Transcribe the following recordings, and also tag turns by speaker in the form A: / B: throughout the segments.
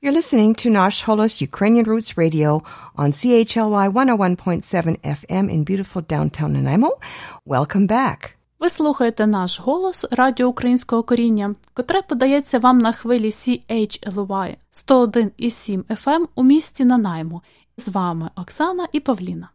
A: You're listening to Nash Holos Ukrainian Roots Radio on CHLY 101.7 FM in beautiful downtown Nanaimo. Welcome back.
B: Ви слухаєте наш голос Радіо Українського коріння, котре подається вам на хвилі CHLY 101,7 FM у місті Нанаймо. З вами Оксана і Павліна.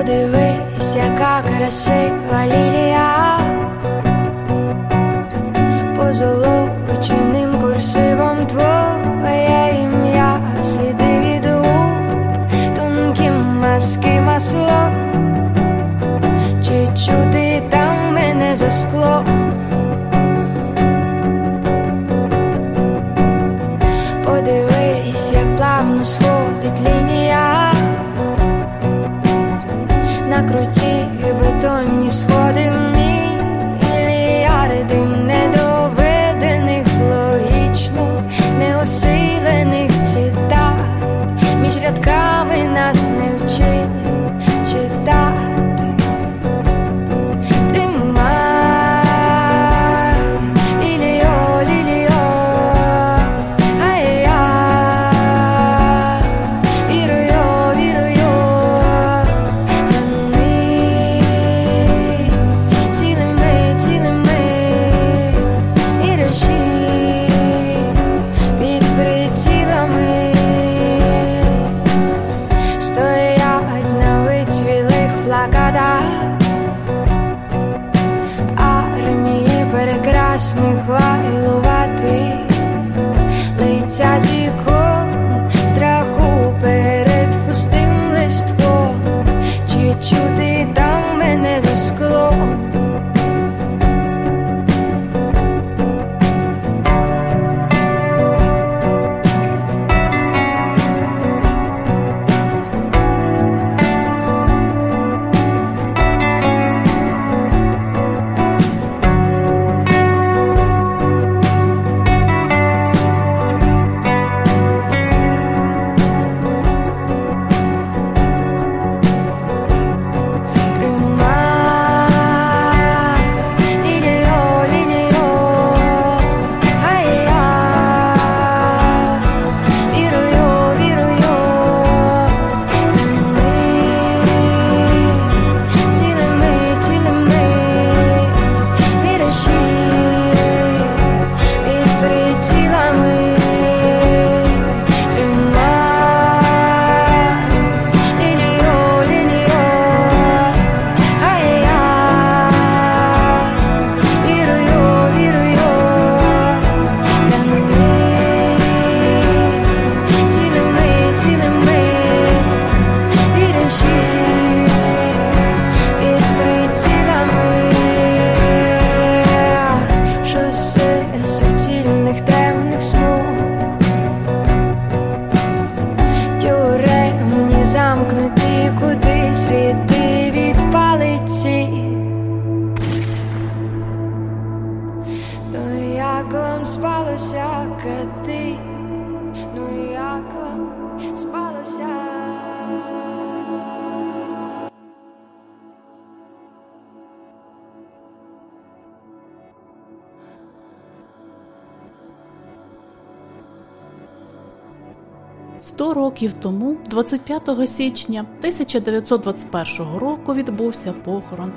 C: Подивись, яка красива лілія, позолоченим курсивом твоє ім'я, сліди від губ, тонкі маски масло, чи чути там мене за скло? На спалося, кати? Ну як вам спалося?
B: Сто років тому, 25 січня 1921 року, відбувся похорон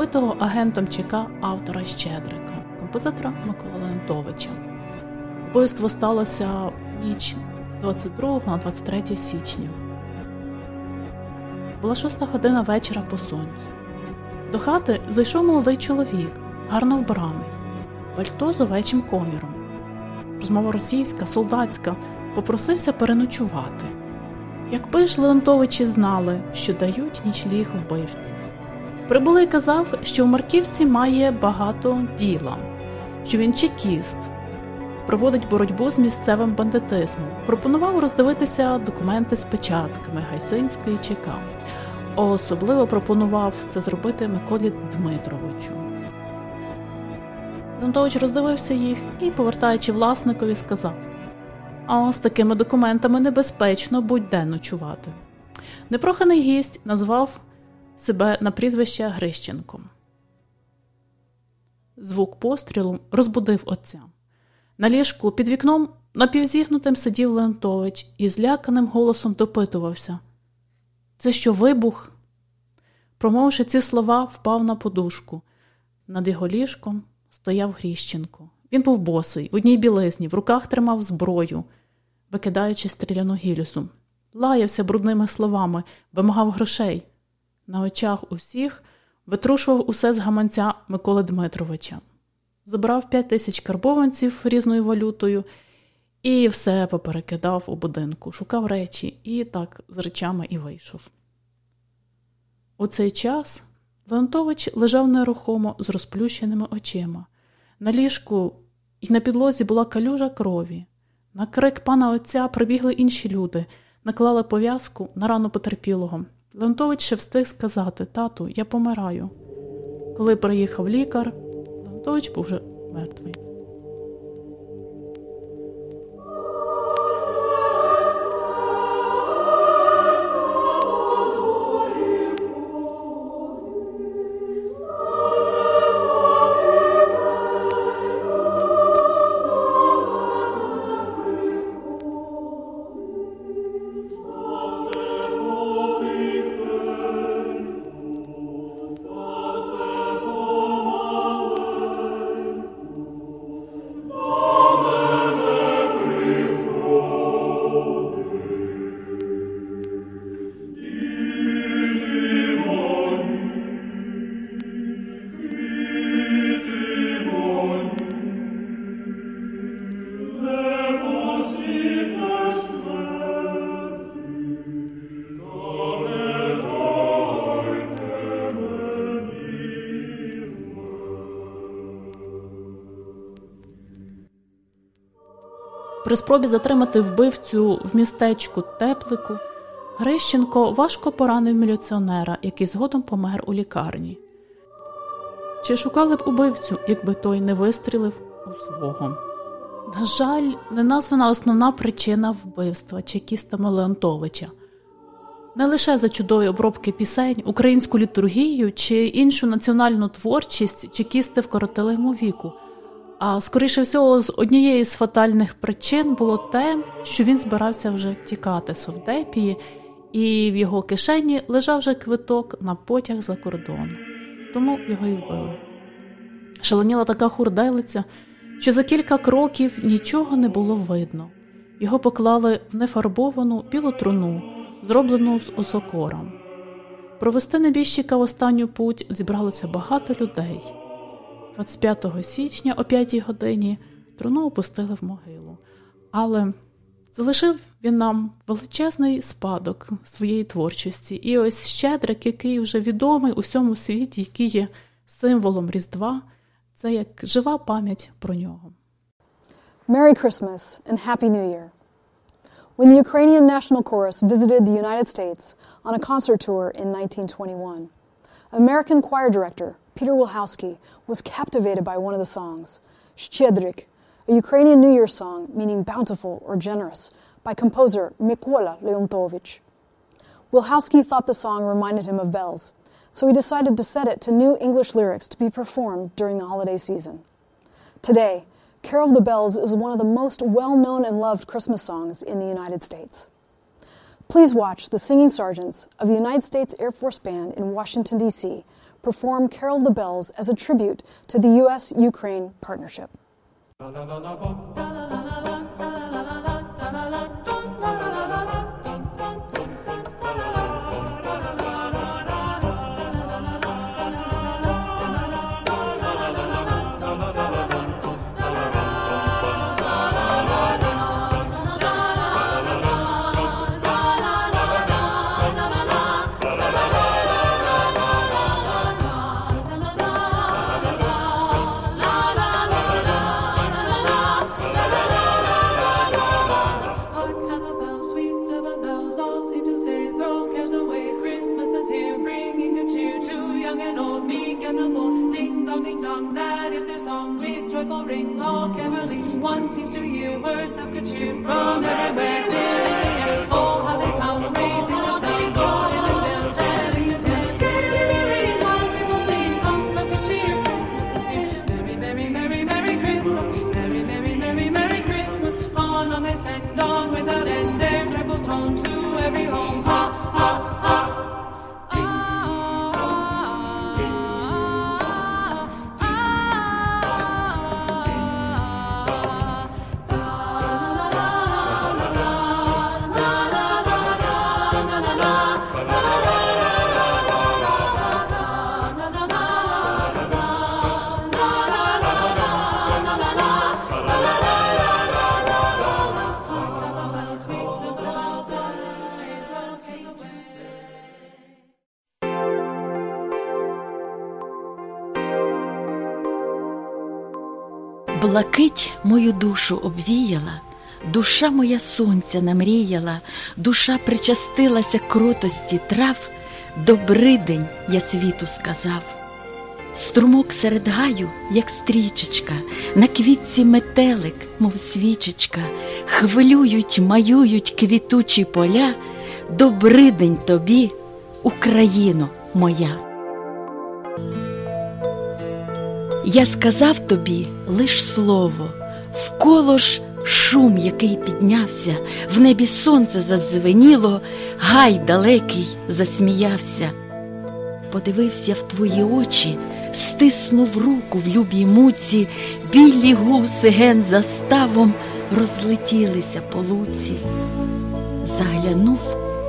B: убитого агентом ЧК автора Щедрика, композитора Миколи Леонтовича. Вбивство сталося в ніч з 22 на 23 січня. Була шоста година вечора по сонцю. До хати зайшов молодий чоловік, гарно вбраний, пальто з овечим коміром. Розмова російська, солдатська, попросився переночувати. Якби ж Леонтовичі знали, що дають нічліг вбивці. Прибулий казав, що в Марківці має багато діла, що він чекіст, проводить боротьбу з місцевим бандитизмом, пропонував роздивитися документи з печатками Гайсинської ЧК. Особливо пропонував це зробити Миколі Дмитровичу. Леонтович роздивився їх і, повертаючи власникові, сказав: А з такими документами небезпечно будь-де ночувати. Непроханий гість назвав себе на прізвище Грищенко. Звук пострілу розбудив отця. На ліжку під вікном напівзігнутим сидів Леонтович і зляканим голосом допитувався Це що, вибух? Промовивши ці слова, впав на подушку. Над його ліжком стояв Гріщенко. Він був босий, в одній білизні, в руках тримав зброю, викидаючи стріляну гільзу. Лаявся брудними словами, вимагав грошей. На очах усіх витрушував усе з гаманця Миколи Дмитровича. Забрав п'ять тисяч карбованців різною валютою і все поперекидав у будинку, шукав речі і так з речами і вийшов. У цей час Леонтович лежав нерухомо з розплющеними очима. На ліжку і на підлозі була калюжа крові. На крик пана отця прибігли інші люди, наклали пов'язку на рану потерпілого. Леонтович ще встиг сказати Тату, я помираю. Коли приїхав лікар, Лантович був вже мертвий. При спробі затримати вбивцю в містечку Теплику, Грищенко важко поранив міліціонера, який згодом помер у лікарні. Чи шукали б убивцю, якби той не вистрілив у свого? На жаль, не названа основна причина вбивства Чекіста Леонтовича. Не лише за чудові обробки пісень, українську літургію чи іншу національну творчість чекісти вкоротили йому віку. А скоріше всього, з однією з фатальних причин було те, що він збирався вже тікати з Совдепії, і в його кишені лежав вже квиток на потяг за кордон. Тому його і вбили. Шаленіла така хурделиця, що за кілька кроків нічого не було видно. Його поклали в нефарбовану білу труну, зроблену з осокором. Провести небіжчика в останню путь зібралося багато людей. 25 січня о 5 годині труну опустили в могилу, але залишив він нам величезний спадок своєї творчості. І ось Щедрик, який вже відомий у всьому світі, який є символом Різдва, це як жива пам'ять про нього.
D: Merry Christmas and Happy New Year. When the Ukrainian National Chorus visited the United States on a concert tour in 1921, American choir director Peter Wilhowsky was captivated by one of the songs, Shchedrik, a Ukrainian New Year song meaning bountiful or generous, by composer Mykola Leontovich. Wilhowsky thought the song reminded him of bells, so he decided to set it to new English lyrics to be performed during the holiday season. Today, Carol of the Bells is one of the most well known and loved Christmas songs in the United States. Please watch the Singing Sergeants of the United States Air Force Band in Washington, D.C perform Carol the Bells as a tribute to the U.S. Ukraine partnership.
E: song, that is their song, with joyful ring, all Camerley. One seems to hear words of good cheer from everywhere. Oh,
F: Блакить мою душу обвіяла, душа моя сонця намріяла, душа причастилася крутості трав, добридень я світу сказав. Струмок серед гаю, як стрічечка, на квітці метелик, мов свічечка, хвилюють, маюють квітучі поля, добридень тобі, Україно моя. Я сказав тобі лиш слово, вколо ж шум, який піднявся, в небі сонце задзвеніло, гай далекий засміявся. Подивився в твої очі, стиснув руку в любій муці, білі гуси ген заставом розлетілися по луці. Заглянув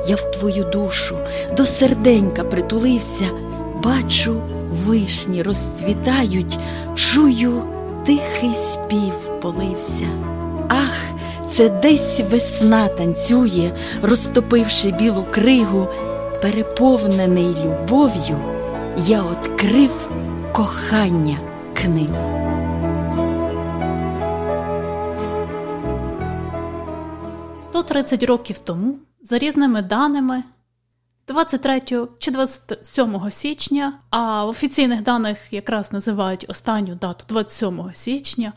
F: я в твою душу, до серденька притулився, бачу, вишні розцвітають, чую, тихий спів полився. Ах, це десь весна танцює, розтопивши білу кригу, переповнений любов'ю, я открив кохання книгу.
B: Тридцять років тому, за різними даними, 23 чи 27 січня, а в офіційних даних якраз називають останню дату 27 січня.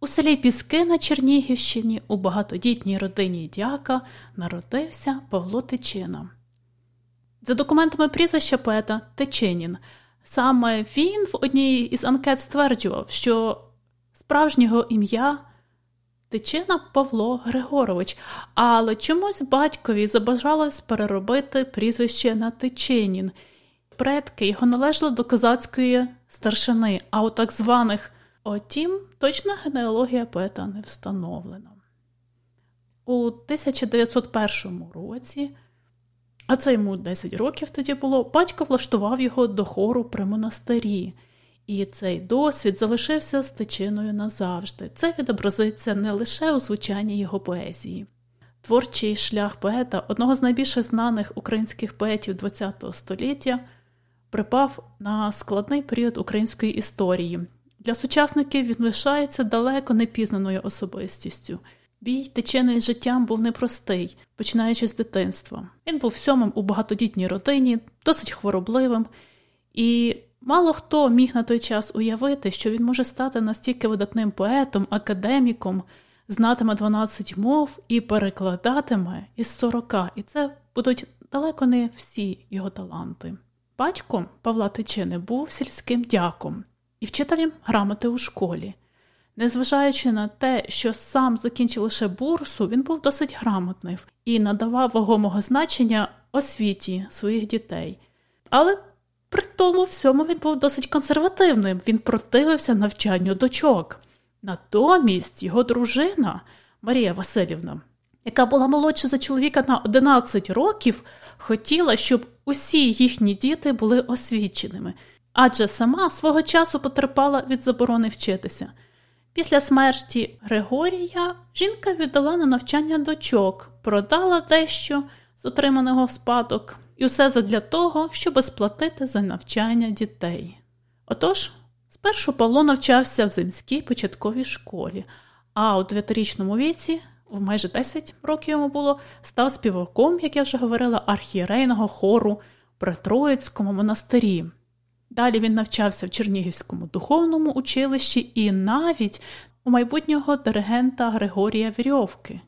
B: У селі Піски на Чернігівщині у багатодітній родині дяка народився Павло Тичина. За документами прізвища поета Тичинін, саме він в одній із анкет стверджував, що справжнього ім'я Тичина Павло Григорович, але чомусь батькові забажалось переробити прізвище на Тичинін. Предки його належали до козацької старшини, а у так званих Отім, точна генеалогія поета не встановлена. У 1901 році, а це йому 10 років тоді було, батько влаштував його до хору при монастирі, і цей досвід залишився стечиною назавжди. Це відобразиться не лише у звучанні його поезії. Творчий шлях поета, одного з найбільших знаних українських поетів ХХ століття, припав на складний період української історії. Для сучасників він лишається далеко непізнаною особистістю. Бій течений життям був непростий, починаючи з дитинства. Він був сьомим у багатодітній родині, досить хворобливим, і мало хто міг на той час уявити, що він може стати настільки видатним поетом, академіком, знатиме 12 мов і перекладатиме із 40, і це будуть далеко не всі його таланти. Батько Павла Тичини був сільським дяком і вчителем грамоти у школі. Незважаючи на те, що сам закінчив лише бурсу, він був досить грамотний і надавав вагомого значення освіті своїх дітей. Але при тому всьому він був досить консервативним, він противився навчанню дочок. Натомість його дружина Марія Васильівна, яка була молодша за чоловіка на 11 років, хотіла, щоб усі їхні діти були освіченими адже сама свого часу потерпала від заборони вчитися. Після смерті Григорія жінка віддала на навчання дочок, продала дещо з отриманого спадок, і все задля того, щоб сплатити за навчання дітей. Отож, спершу Павло навчався в земській початковій школі, а у дев'ятирічному віці, в майже 10 років йому було, став співаком, як я вже говорила, архієрейного хору при Троїцькому монастирі. Далі він навчався в Чернігівському духовному училищі і навіть у майбутнього диригента Григорія Вірьовки.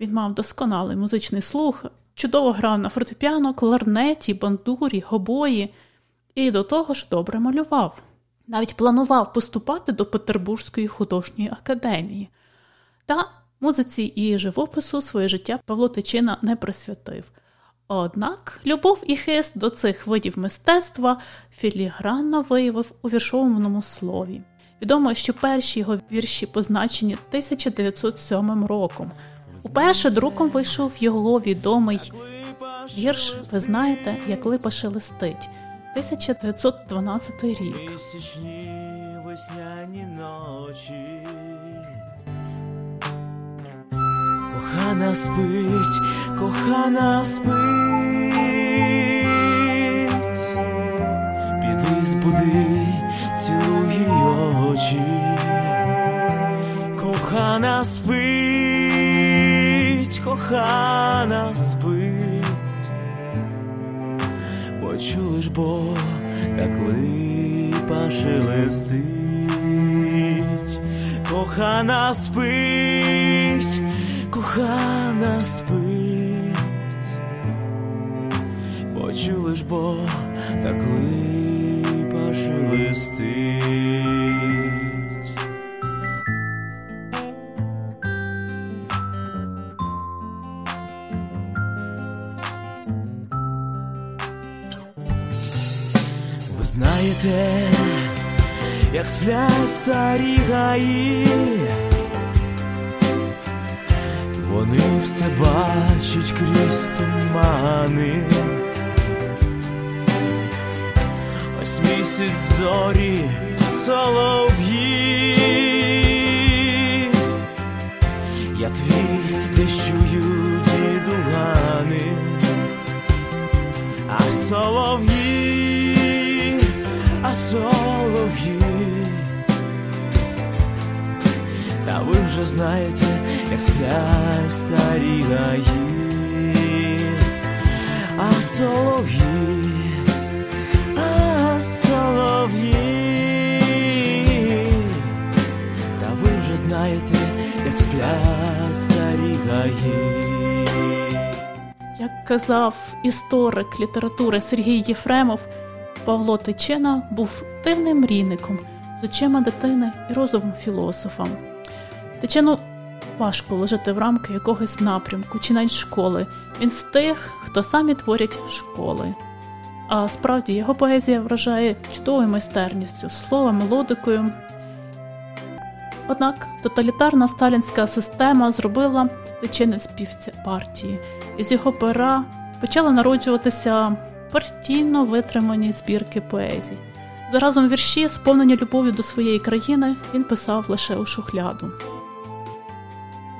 B: Він мав досконалий музичний слух, чудово грав на фортепіано, кларнеті, бандурі, гобої і до того ж добре малював. Навіть планував поступати до Петербурзької художньої академії. Та музиці і живопису своє життя Павло Тичина не присвятив. Однак любов і хист до цих видів мистецтва філігранно виявив у віршованому слові. Відомо, що перші його вірші позначені 1907 роком. Уперше друком вийшов його відомий вірш, ви знаєте, як липа шелестить, 1912 рік.
G: Кохана спить, кохана спить, піди збуди, цілуй очі, кохана спить, кохана спить, почули ж бо так липа шелестить, кохана спить, кохана спить, почули ж бо так липа шелестить. Знаєте, як сплять старі гаї, вони все бачать крізь тумани. Ось місяць зорі солов'ї. Я твій дещую дідугани, а солов'ї, Та ви вже знаєте, як сплять старі гаї, а солов'ї, а солов'ї. Та ви вже знаєте, як сплять старі гаї.
B: Як казав історик літератури Сергій Єфремов, Павло Тичина був дивним мрійником з очима дитини і розумом філософа. Тичину важко лежати в рамки якогось напрямку чи навіть школи. Він з тих, хто самі творять школи. А справді його поезія вражає чудовою майстерністю, словом, мелодикою. Однак тоталітарна сталінська система зробила з Тичини співця партії, і з його пера почали народжуватися партійно витримані збірки поезій. Заразом вірші, сповнені любов'ю до своєї країни, він писав лише у шухляду.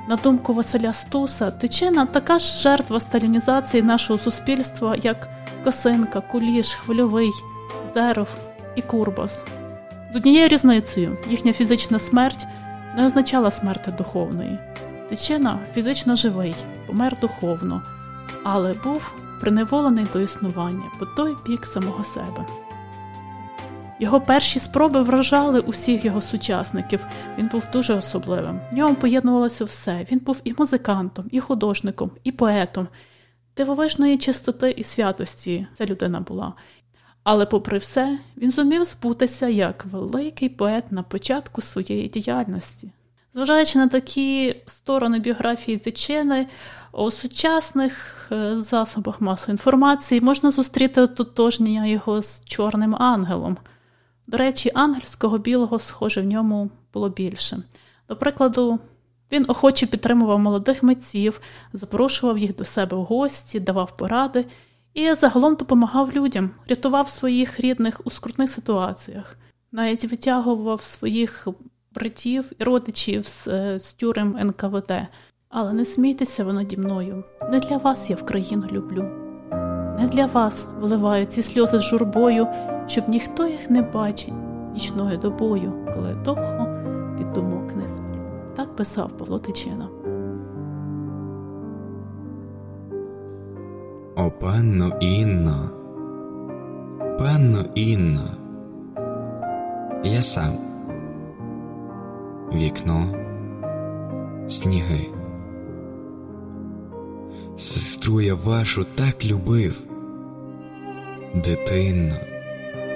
B: На думку Василя Стуса, Тичина така ж жертва сталінізації нашого суспільства, як Косинка, Куліш, Хвильовий, Зеров і Курбас. З однією різницею їхня фізична смерть не означала смерти духовної. Тичина фізично живий, помер духовно, але був приневолений до існування по той бік самого себе. Його перші спроби вражали усіх його сучасників. Він був дуже особливим. В ньому поєднувалося все. Він був і музикантом, і художником, і поетом. Дивовижної чистоти і святості ця людина була. Але, попри все, він зумів збутися як великий поет на початку своєї діяльності. Зважаючи на такі сторони біографії Тичини, у сучасних е, засобах масової інформації можна зустріти ототожнення його з Чорним ангелом. До речі, ангельського білого, схоже, в ньому було більше. До прикладу, він охоче підтримував молодих митців, запрошував їх до себе в гості, давав поради і загалом допомагав людям, рятував своїх рідних у скрутних ситуаціях, навіть витягував своїх братів і родичів з, е, з тюрем НКВД. Але не смійтеся ви наді мною. Не для вас я в країну люблю. Для вас виливаю ці сльози з журбою, щоб ніхто їх не бачить нічною добою, коли довго від думок не сплю. Так писав Павло Тичина.
H: О, панно Інно, панно Інно, я сам. Вікно, сніги. Сестру я вашу так любив, дитинно,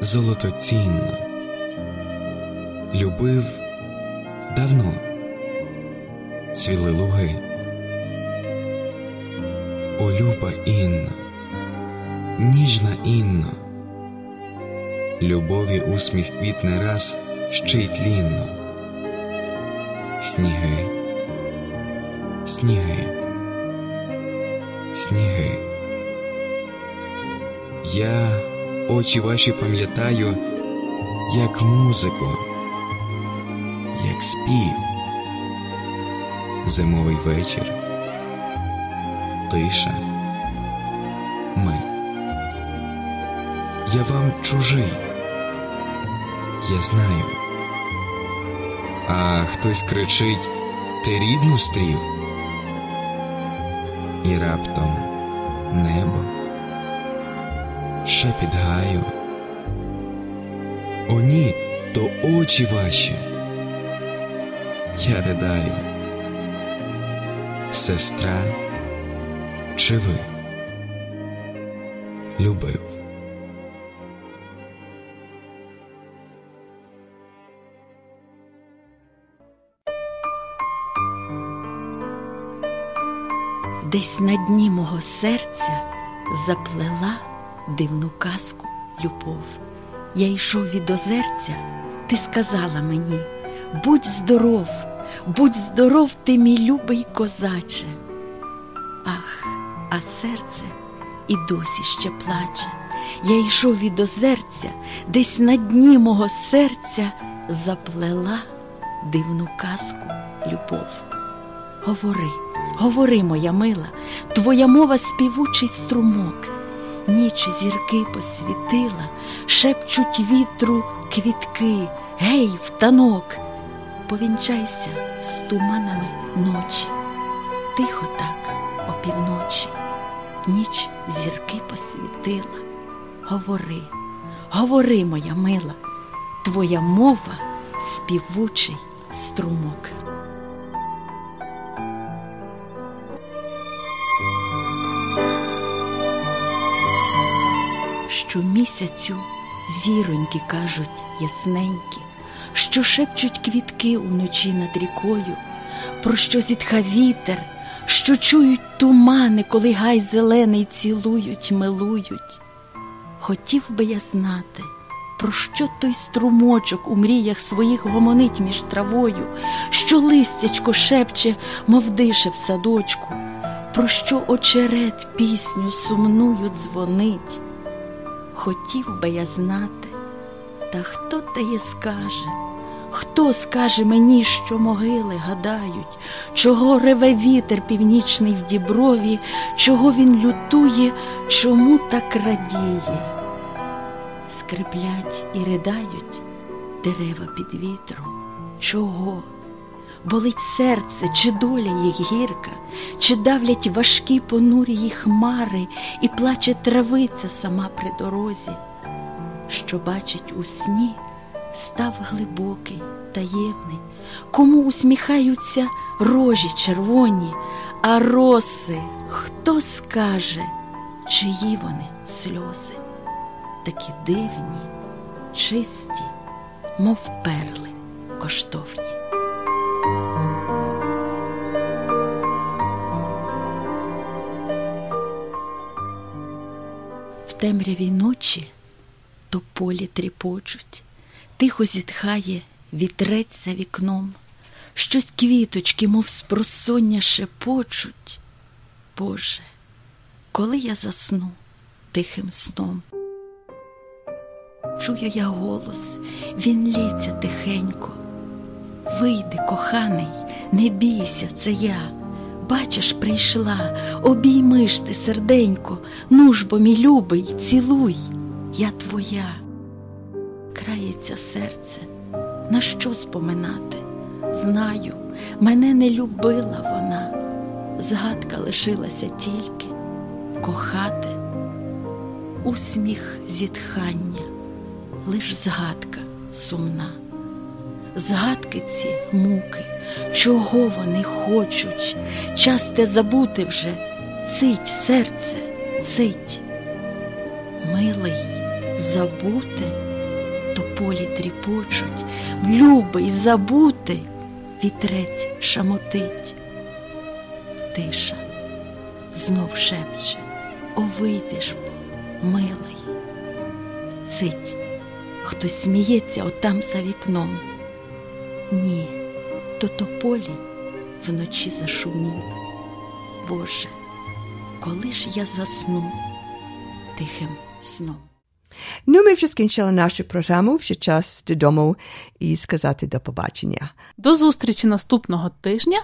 H: золотоцінно, любив давно, цвіли луги. О, люба Інна, ніжна Інно, любові усміх квітне раз ще й тлінно. Сніги, сніги, сніги. Я очі ваші пам'ятаю, як музику, як спів, зимовий вечір тиша. Ми. Я вам чужий. Я знаю. А хтось кричить ти рідну стрів, і раптом небо, шепіт гаю. О, ні, то очі ваші. Я ридаю, сестра, чи ви любив?
F: Десь на дні мого серця заплела дивну казку любов. Я йшов від озерця, ти сказала мені, будь здоров, будь здоров, ти мій любий козаче. Ах, а серце і досі ще плаче. Я йшов від озерця, десь на дні мого серця заплела дивну казку любов. Говори, говори, моя мила, твоя мова співучий струмок, ніч зірки посвітила, шепчуть вітру квітки, гей, в танок, повінчайся з туманами ночі, тихо так опівночі, ніч зірки посвітила. Говори, говори, моя мила, твоя мова співучий струмок. Щомісяцю зіроньки кажуть ясненькі, що шепчуть квітки уночі над рікою, про що зітха вітер, що чують тумани, коли гай зелений цілують, милують. Хотів би я знати, про що той струмочок у мріях своїх гомонить між травою, що листячко шепче, мов дише в садочку, про що очерет пісню сумною дзвонить. Хотів би я знати, та хто теє скаже, хто скаже мені, що могили гадають, чого реве вітер північний в діброві, чого він лютує, чому так радіє? Скриплять і ридають дерева під вітром. Чого? Болить серце, чи доля їх гірка, чи давлять важкі понурі їх хмари, і плаче травиця сама при дорозі, що бачить у сні, став глибокий, таємний, кому усміхаються рожі червоні, а роси, хто скаже, чиї вони сльози, такі дивні, чисті, мов перли коштовні. Темряві ночі то полі тріпочуть, тихо зітхає вітрець за вікном, щось квіточки, мов спросоння шепочуть. Боже, коли я засну тихим сном, чую я голос, він лється тихенько. Вийди, коханий, не бійся, це я. Бачиш, прийшла, обійми ж ти, серденько, ну ж бо, мій любий, цілуй, я твоя. Крається серце, на що споминати? Знаю, мене не любила вона, згадка лишилася тільки кохати, усміх зітхання, лиш згадка сумна. Згадки ці муки, чого вони хочуть, час те забути вже, цить серце, цить. Милий, забути, то полі тріпочуть, любий забути, вітрець шамотить. Тиша знов шепче, о вийдеш милий, цить, хтось сміється отам за вікном. Ні, то тополі вночі зашумів. Боже, коли ж я засну тихим сном?
A: Ну, ми вже скінчили нашу програму, вже час додому і сказати до побачення.
B: До зустрічі наступного тижня.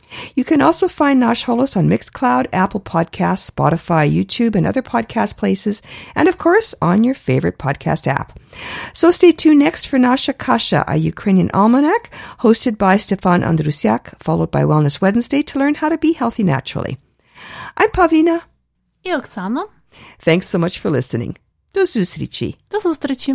A: You can also find Nash Holos on Mixcloud, Apple Podcasts, Spotify, YouTube, and other podcast places, and of course on your favorite podcast app. So stay tuned next for Nasha Kasha, a Ukrainian almanac, hosted by Stefan Andrusiak, followed by Wellness Wednesday to learn how to be healthy naturally. I'm Pavlina.
B: І Оксана,
A: Thanks so much for listening. До зустрічі.
B: до зустрічі!